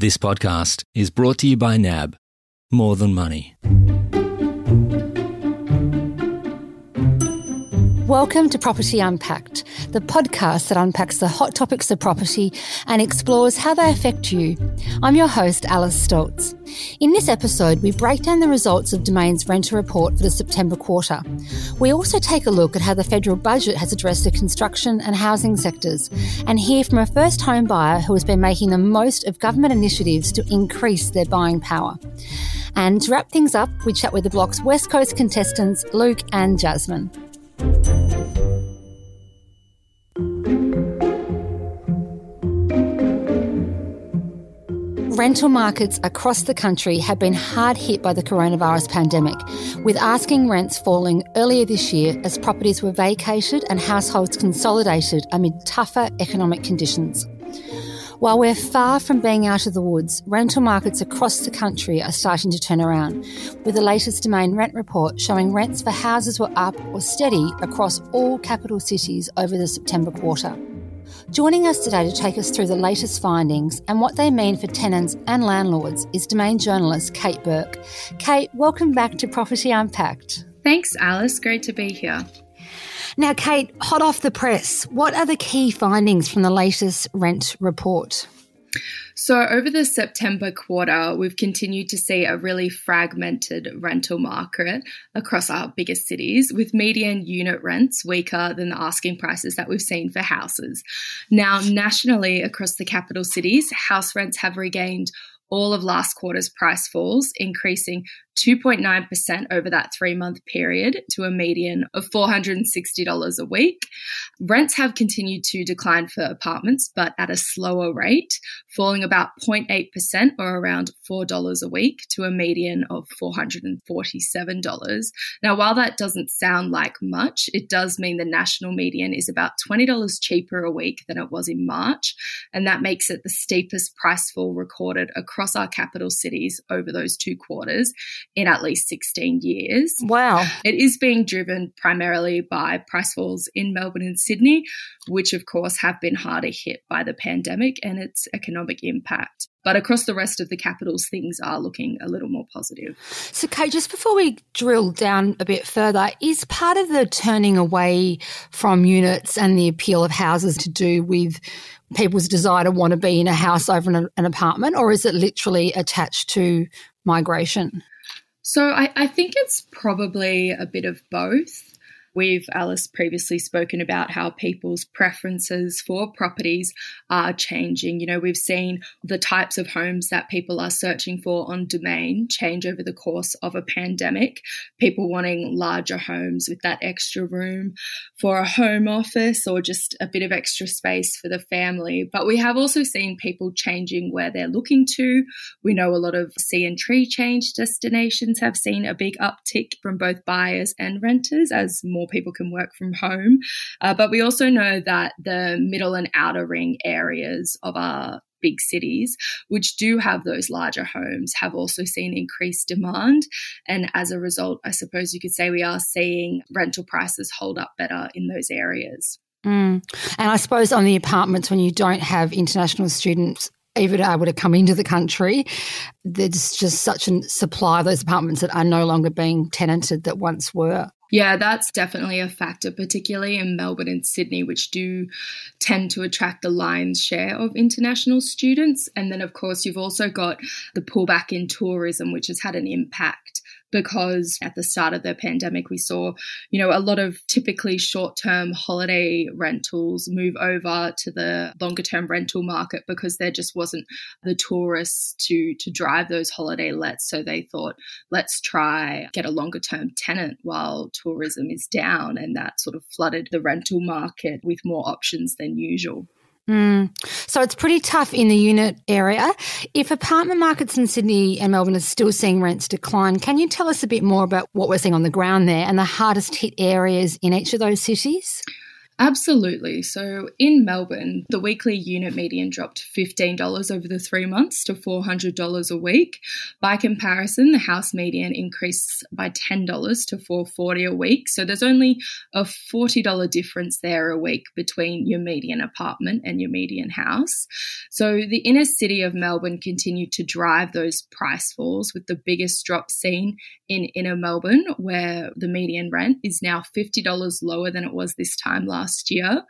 This podcast is brought to you by NAB. More than money. Welcome to Property Unpacked, the podcast that unpacks the hot topics of property and explores how they affect you. I'm your host, Alice Stoltz. In this episode, we break down the results of Domain's renter report for the September quarter. We also take a look at how the federal budget has addressed the construction and housing sectors and hear from a first home buyer who has been making the most of government initiatives to increase their buying power. And to wrap things up, we chat with the block's West Coast contestants, Luke and Jasmine. Rental markets across the country have been hard hit by the coronavirus pandemic, with asking rents falling earlier this year as properties were vacated and households consolidated amid tougher economic conditions. While we're far from being out of the woods, rental markets across the country are starting to turn around, with the latest Domain rent report showing rents for houses were up or steady across all capital cities over the September quarter. Joining us today to take us through the latest findings and what they mean for tenants and landlords is Domain journalist Kate Burke. Kate, welcome back to Property Unpacked. Thanks, Alice. Great to be here. Now, Kate, hot off the press, what are the key findings from the latest rent report? So, over the September quarter, we've continued to see a really fragmented rental market across our biggest cities, with median unit rents weaker than the asking prices that we've seen for houses. Now, nationally, across the capital cities, house rents have regained all of last quarter's price falls, increasing 2.9% over that three month period to a median of $460 a week. Rents have continued to decline for apartments, but at a slower rate, falling about 0.8% or around $4 a week to a median of $447. Now, while that doesn't sound like much, it does mean the national median is about $20 cheaper a week than it was in March. And that makes it the steepest price fall recorded across our capital cities over those two quarters in at least 16 years. Wow. It is being driven primarily by price falls in Melbourne and Sydney, which of course have been harder hit by the pandemic and its economic impact. But across the rest of the capitals, things are looking a little more positive. So, Kate, just before we drill down a bit further, is part of the turning away from units and the appeal of houses to do with people's desire to want to be in a house over an, an apartment, or is it literally attached to migration? So I, I think it's probably a bit of both. We've, Alice, previously spoken about how people's preferences for properties are changing. You know, we've seen the types of homes that people are searching for on domain change over the course of a pandemic. People wanting larger homes with that extra room for a home office or just a bit of extra space for the family. But we have also seen people changing where they're looking to. We know a lot of sea and tree change destinations have seen a big uptick from both buyers and renters as more people can work from home. Uh, but we also know that the middle and outer ring areas of our big cities, which do have those larger homes, have also seen increased demand. And as a result, I suppose you could say we are seeing rental prices hold up better in those areas. Mm. And I suppose on the apartments, when you don't have international students even able to come into the country, there's just such a supply of those apartments that are no longer being tenanted that once were. Yeah, that's definitely a factor, particularly in Melbourne and Sydney, which do tend to attract the lion's share of international students. And then, of course, you've also got the pullback in tourism, which has had an impact because at the start of the pandemic, we saw, you know, a lot of typically short term holiday rentals move over to the longer term rental market because there just wasn't the tourists to, to drive those holiday lets. So they thought, let's try get a longer term tenant while tourism is down. And that sort of flooded the rental market with more options than usual. Mm. So it's pretty tough in the unit area. If apartment markets in Sydney and Melbourne are still seeing rents decline, can you tell us a bit more about what we're seeing on the ground there and the hardest hit areas in each of those cities? Absolutely. So in Melbourne, the weekly unit median dropped $15 over the three months to $400 a week. By comparison, the house median increased by $10 to 440 a week. So there's only a $40 difference there a week between your median apartment and your median house. So the inner city of Melbourne continued to drive those price falls with the biggest drop seen in inner Melbourne, where the median rent is now $50 lower than it was this time last year.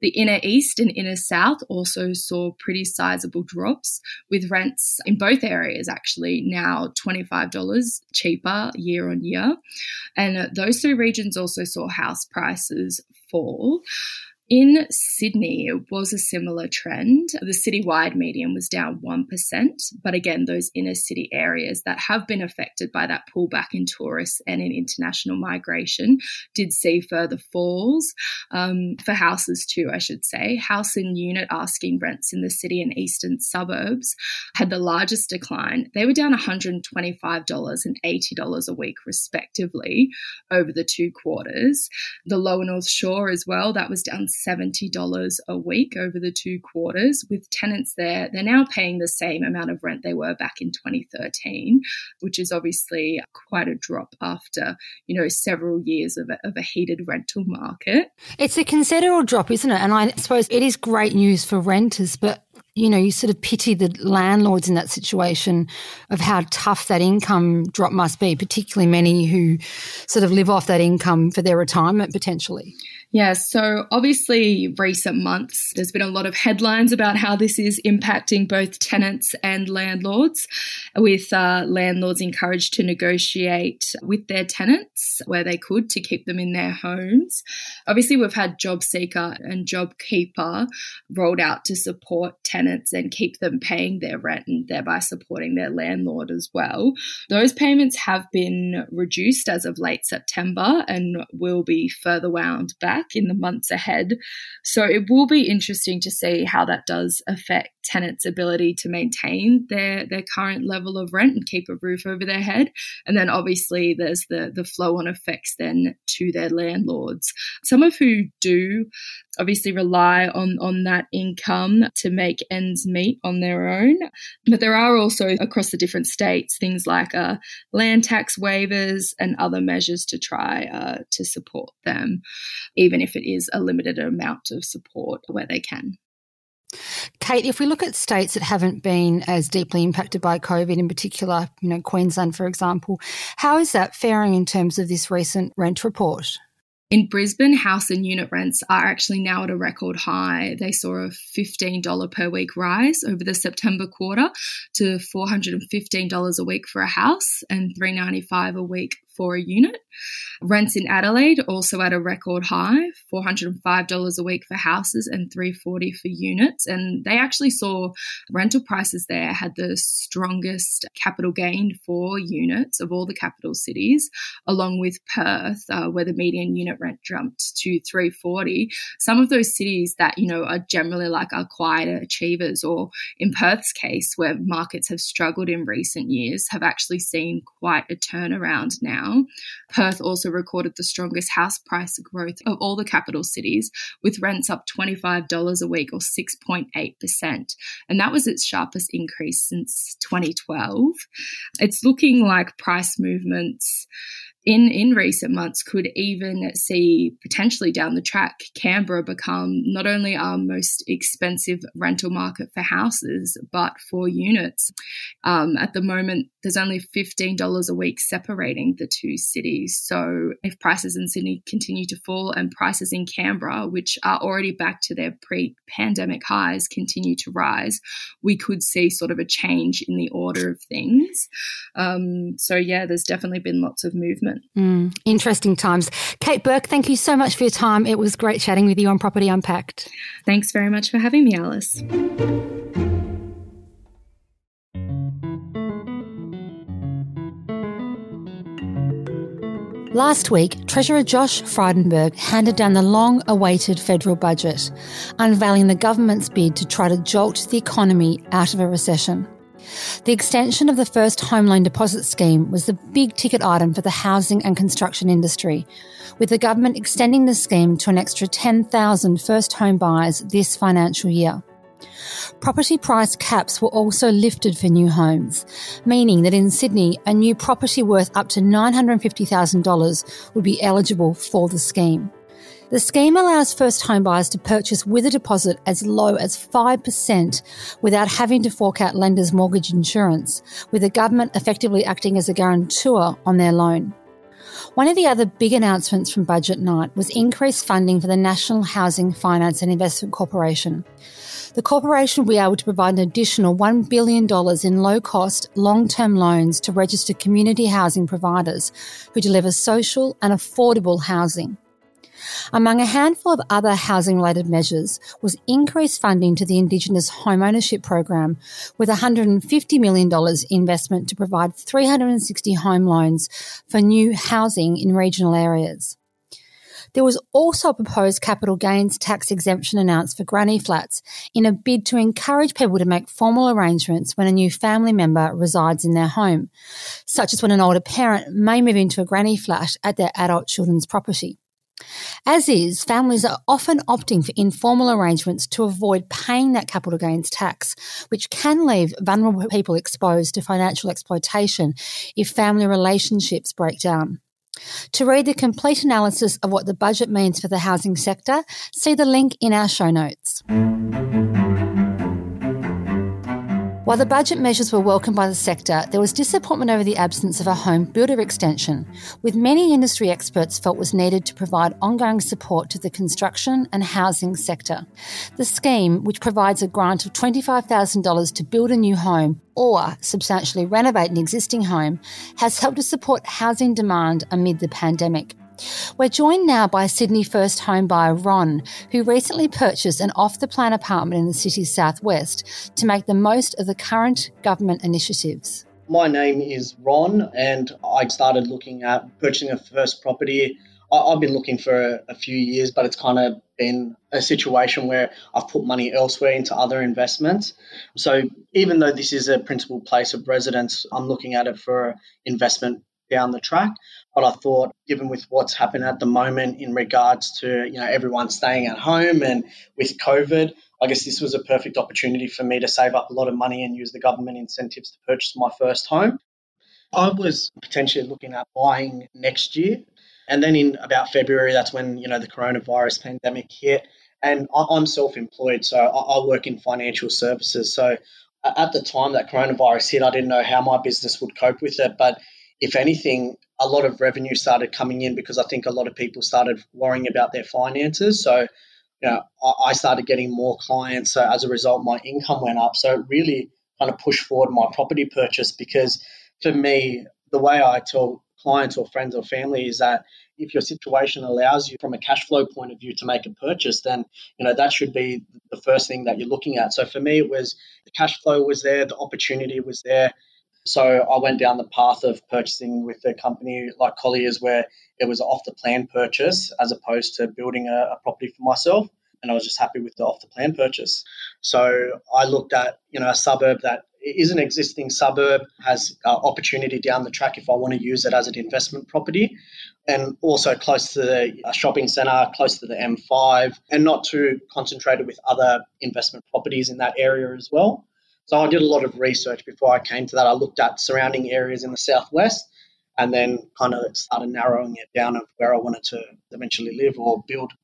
The inner east and inner south also saw pretty sizable drops, with rents in both areas actually now $25 cheaper year on year. And those two regions also saw house prices fall. In Sydney, it was a similar trend. The citywide median was down 1%, but again, those inner city areas that have been affected by that pullback in tourists and in international migration did see further falls um, for houses too, I should say. House and unit asking rents in the city and eastern suburbs had the largest decline. They were down $125 and $80 a week, respectively, over the two quarters. The lower North Shore as well, that was down $70 a week over the two quarters. With tenants there, they're now paying the same amount of rent they were back in 2013, which is obviously quite a drop after, you know, several years of a, of a heated rental market. It's a considerable drop, isn't it? And I suppose it is great news for renters, but you know, you sort of pity the landlords in that situation of how tough that income drop must be, particularly many who sort of live off that income for their retirement potentially. Yeah, so obviously, recent months, there's been a lot of headlines about how this is impacting both tenants and landlords, with uh, landlords encouraged to negotiate with their tenants where they could to keep them in their homes. Obviously, we've had Job Seeker and JobKeeper rolled out to support tenants and keep them paying their rent and thereby supporting their landlord as well. Those payments have been reduced as of late September and will be further wound back back in the months ahead. So it will be interesting to see how that does affect tenants' ability to maintain their their current level of rent and keep a roof over their head. And then obviously there's the the flow on effects then to their landlords. Some of who do obviously rely on on that income to make ends meet on their own. But there are also across the different states things like uh, land tax waivers and other measures to try uh, to support them, even if it is a limited amount of support where they can. Kate, if we look at states that haven't been as deeply impacted by COVID, in particular, you know, Queensland, for example, how is that faring in terms of this recent rent report? In Brisbane, house and unit rents are actually now at a record high. They saw a $15 per week rise over the September quarter to $415 a week for a house and 395 a week for a unit. Rents in Adelaide also at a record high, $405 a week for houses and 340 for units. And they actually saw rental prices there had the strongest capital gain for units of all the capital cities, along with Perth, uh, where the median unit rent jumped to 340. Some of those cities that, you know, are generally like our quieter achievers, or in Perth's case, where markets have struggled in recent years, have actually seen quite a turnaround now Perth also recorded the strongest house price growth of all the capital cities, with rents up $25 a week or 6.8%. And that was its sharpest increase since 2012. It's looking like price movements in in recent months could even see potentially down the track Canberra become not only our most expensive rental market for houses but for units. Um, at the moment, there's only fifteen dollars a week separating the two cities. So if prices in Sydney continue to fall and prices in Canberra, which are already back to their pre-pandemic highs, continue to rise, we could see sort of a change in the order of things. Um, so yeah, there's definitely been lots of movement Mm, interesting times. Kate Burke, thank you so much for your time. It was great chatting with you on Property Unpacked. Thanks very much for having me, Alice. Last week, Treasurer Josh Frydenberg handed down the long awaited federal budget, unveiling the government's bid to try to jolt the economy out of a recession. The extension of the first home loan deposit scheme was the big ticket item for the housing and construction industry, with the government extending the scheme to an extra 10,000 first home buyers this financial year. Property price caps were also lifted for new homes, meaning that in Sydney, a new property worth up to $950,000 would be eligible for the scheme. The scheme allows first home buyers to purchase with a deposit as low as 5% without having to fork out lenders' mortgage insurance, with the government effectively acting as a guarantor on their loan. One of the other big announcements from budget night was increased funding for the National Housing Finance and Investment Corporation. The corporation will be able to provide an additional $1 billion in low cost, long term loans to registered community housing providers who deliver social and affordable housing. Among a handful of other housing related measures was increased funding to the Indigenous Home Ownership Program with $150 million investment to provide 360 home loans for new housing in regional areas. There was also a proposed capital gains tax exemption announced for granny flats in a bid to encourage people to make formal arrangements when a new family member resides in their home, such as when an older parent may move into a granny flat at their adult children's property. As is, families are often opting for informal arrangements to avoid paying that capital gains tax, which can leave vulnerable people exposed to financial exploitation if family relationships break down. To read the complete analysis of what the budget means for the housing sector, see the link in our show notes. While the budget measures were welcomed by the sector, there was disappointment over the absence of a home builder extension, with many industry experts felt was needed to provide ongoing support to the construction and housing sector. The scheme, which provides a grant of $25,000 to build a new home or substantially renovate an existing home, has helped to support housing demand amid the pandemic. We're joined now by Sydney first home buyer Ron, who recently purchased an off the plan apartment in the city's southwest to make the most of the current government initiatives. My name is Ron, and I started looking at purchasing a first property. I've been looking for a few years, but it's kind of been a situation where I've put money elsewhere into other investments. So even though this is a principal place of residence, I'm looking at it for investment down the track. But I thought, given with what's happened at the moment in regards to you know everyone staying at home and with COVID, I guess this was a perfect opportunity for me to save up a lot of money and use the government incentives to purchase my first home. I was potentially looking at buying next year, and then in about February, that's when you know the coronavirus pandemic hit. And I'm self-employed, so I work in financial services. So at the time that coronavirus hit, I didn't know how my business would cope with it, but if anything, a lot of revenue started coming in because I think a lot of people started worrying about their finances. So, you know, I started getting more clients. So as a result, my income went up. So it really kind of pushed forward my property purchase because for me, the way I tell clients or friends or family is that if your situation allows you from a cash flow point of view to make a purchase then you know that should be the first thing that you're looking at so for me it was the cash flow was there the opportunity was there so I went down the path of purchasing with a company like Colliers where it was off the plan purchase as opposed to building a, a property for myself. And I was just happy with the off the plan purchase. So I looked at, you know, a suburb that is an existing suburb, has uh, opportunity down the track if I want to use it as an investment property, and also close to the shopping centre, close to the M5, and not too concentrated with other investment properties in that area as well. So I did a lot of research before I came to that. I looked at surrounding areas in the southwest and then kind of started narrowing it down of where I wanted to eventually live or build.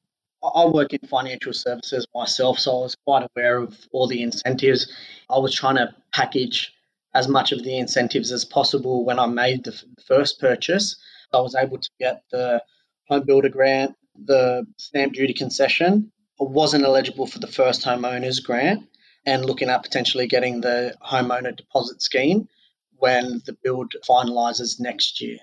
I work in financial services myself, so I was quite aware of all the incentives. I was trying to package as much of the incentives as possible when I made the first purchase. I was able to get the home builder grant, the stamp duty concession. I wasn't eligible for the first home owners grant, and looking at potentially getting the homeowner deposit scheme when the build finalises next year.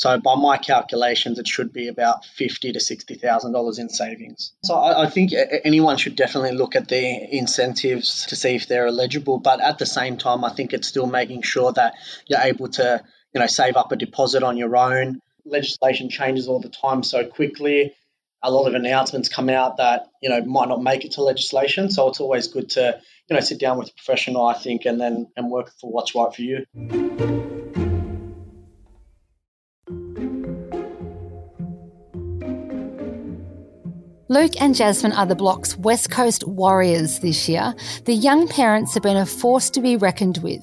So by my calculations, it should be about fifty to sixty thousand dollars in savings. So I, I, think anyone should definitely look at the incentives to see if they're eligible. But at the same time, I think it's still making sure that you're able to, you know, save up a deposit on your own. Legislation changes all the time so quickly. A lot of announcements come out that you know might not make it to legislation. So it's always good to you know, sit down with a professional, I think, and then and work for what's right for you. Luke and Jasmine are the block's West Coast warriors this year. The young parents have been a force to be reckoned with.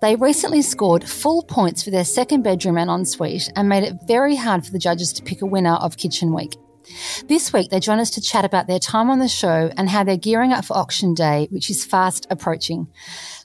They recently scored full points for their second bedroom and ensuite and made it very hard for the judges to pick a winner of Kitchen Week. This week, they join us to chat about their time on the show and how they're gearing up for auction day, which is fast approaching.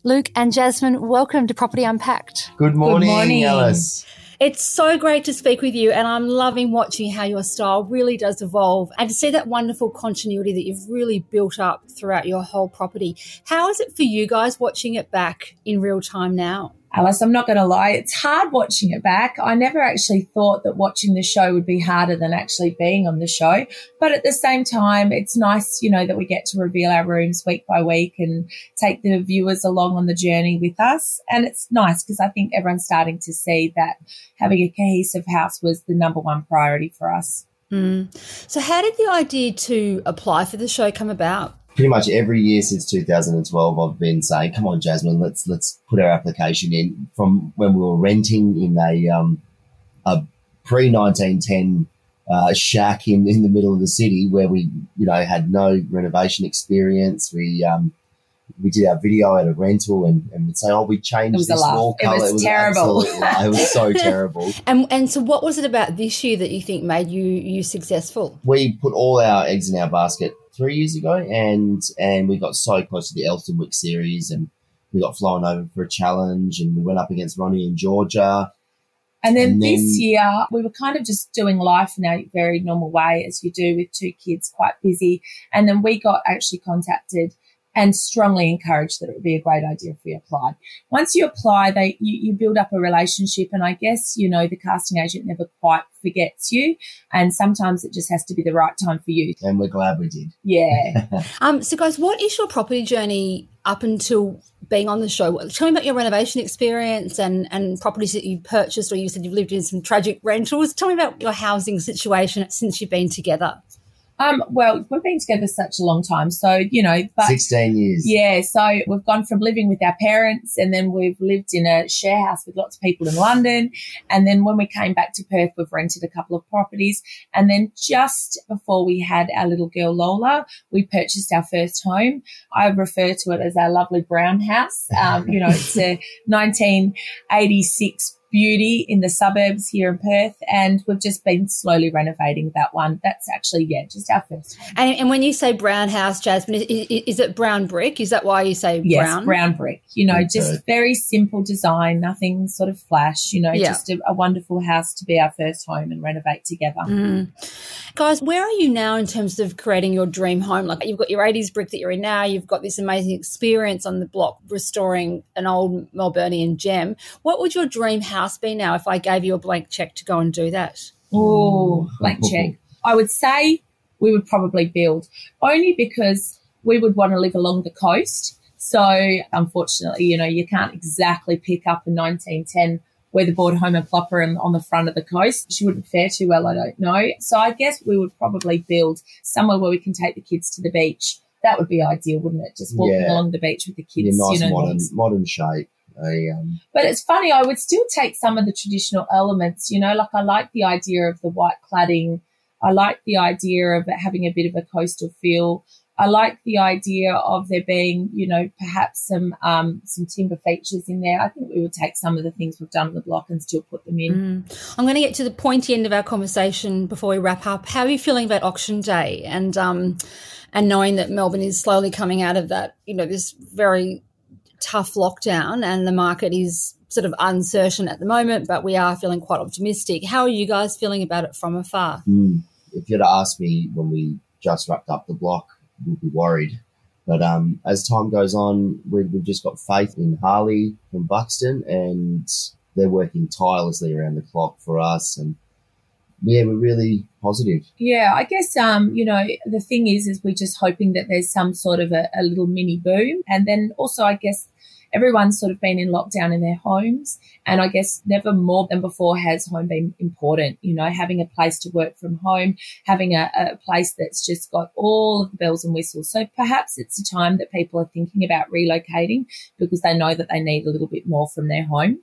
Luke and Jasmine, welcome to Property Unpacked. Good morning, Good morning. Alice. It's so great to speak with you, and I'm loving watching how your style really does evolve and to see that wonderful continuity that you've really built up throughout your whole property. How is it for you guys watching it back in real time now? Alice, I'm not going to lie, it's hard watching it back. I never actually thought that watching the show would be harder than actually being on the show. But at the same time, it's nice, you know, that we get to reveal our rooms week by week and take the viewers along on the journey with us. And it's nice because I think everyone's starting to see that having a cohesive house was the number one priority for us. Mm. So, how did the idea to apply for the show come about? Pretty much every year since 2012 I've been saying come on Jasmine let's let's put our application in. From when we were renting in a um a pre 1910 uh, shack in, in the middle of the city where we you know had no renovation experience we um we did our video at a rental and, and would say, oh, we changed It was a this laugh. It was terrible. It was so terrible. And and so, what was it about this year that you think made you you successful? we put all our eggs in our basket three years ago, and and we got so close to the Elsternwick series, and we got flown over for a challenge, and we went up against Ronnie in Georgia. And then, And then- this year, we were kind of just doing life in a very normal way, as you do with two kids, quite busy. And then we got actually contacted and strongly encourage that it would be a great idea if we applied. Once you apply, they you, you build up a relationship, and I guess you know the casting agent never quite forgets you, and sometimes it just has to be the right time for you. And we're glad we did. Yeah. Um, so, guys, what is your property journey up until being on the show? Tell me about your renovation experience and, and properties that you purchased, or you said you've lived in some tragic rentals. Tell me about your housing situation since you've been together. Um. Well, we've been together such a long time, so you know, but 16 years. Yeah, so we've gone from living with our parents and then we've lived in a share house with lots of people in London. And then when we came back to Perth, we've rented a couple of properties. And then just before we had our little girl Lola, we purchased our first home. I refer to it as our lovely brown house. Um, you know, it's a 1986 beauty in the suburbs here in Perth. And we've just been slowly renovating that one. That's actually, yeah, just our first home. And, and when you say brown house, Jasmine, is, is, is it brown brick? Is that why you say Yes, brown? brown brick. You know, Okay. just very simple design, nothing sort of flash. You know, Yeah. just a, a wonderful house to be our first home and renovate together. Mm. Guys, where are you now in terms of creating your dream home? Like you've got your 80s brick that you're in now, you've got this amazing experience on the block restoring an old Melburnian gem. What would your dream house be now if I gave you a blank check to go and do that? Oh, blank check. I would say we would probably build only because we would want to live along the coast. So unfortunately, you know, you can't exactly pick up a 1910 weatherboard home and plopper and on the front of the coast. She wouldn't fare too well, I don't know. So I guess we would probably build somewhere where we can take the kids to the beach. That would be ideal, wouldn't it? Just walking Yeah. along the beach with the In a kids, nice you know. modern modern shape. A, um, But it's funny, I would still take some of the traditional elements, you know, like I like the idea of the white cladding. I like the idea of it having a bit of a coastal feel. I like the idea of there being, you know, perhaps some um, some timber features in there. I think we would take some of the things we've done on the block and still put them in. Mm. I'm going to get to the pointy end of our conversation before we wrap up. How are you feeling about auction day and um, and knowing that Melbourne is slowly coming out of that, you know, this very tough lockdown and the market is sort of uncertain at the moment, but we are feeling quite optimistic. How are you guys feeling about it from afar? hmm, if you'd asked me when we just wrapped up the block, we'd be worried. But um, as time goes on, we, we've just got faith in Harley from Buxton, and they're working tirelessly around the clock for us. And yeah, we're really positive. Yeah, I guess um, you know, the thing is is we're just hoping that there's some sort of a, a little mini boom. And then also I guess everyone's sort of been in lockdown in their homes. And I guess never more than before has home been important. You know, having a place to work from home, having a, a place that's just got all of the bells and whistles. So perhaps it's a time that people are thinking about relocating because they know that they need a little bit more from their home.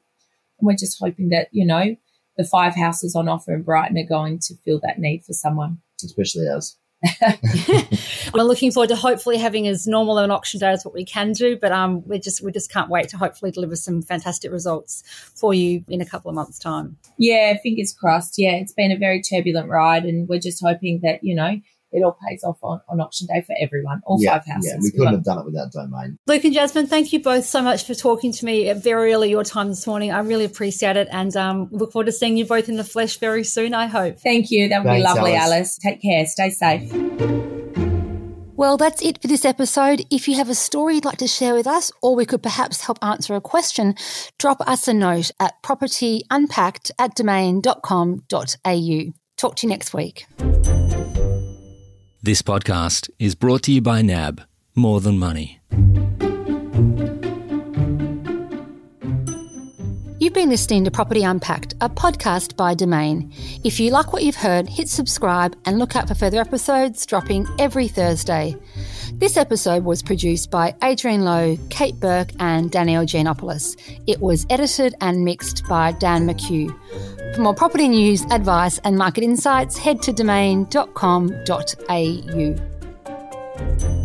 And we're just hoping that, you know, the five houses on offer in Brighton are going to fill that need for someone. Especially us. We're looking forward to hopefully having as normal an auction day as what we can do, but um, we just we just can't wait to hopefully deliver some fantastic results for you in a couple of months' time. Yeah, fingers crossed. Yeah, it's been a very turbulent ride, and we're just hoping that you know it all pays off on, on auction day for everyone, all yeah, five houses. Yeah, we couldn't have done it without Domain. Luke and Jasmine, thank you both so much for talking to me at very early your time this morning. I really appreciate it and um, look forward to seeing you both in the flesh very soon, I hope. Thank you. That would be lovely, Alice. Alice. Take care. Stay safe. Well, that's it for this episode. If you have a story you'd like to share with us, or we could perhaps help answer a question, drop us a note at propertyunpacked at domain.com.au. Talk to you next week. This podcast is brought to you by NAB, More Than Money. You've been listening to Property Unpacked, a podcast by Domain. If you like what you've heard, hit subscribe and look out for further episodes dropping every Thursday. This episode was produced by Adrian Lowe, Kate Burke, and Danielle Giannopoulos. It was edited and mixed by Dan McHugh. For more property news, advice, and market insights, head to domain.com.au.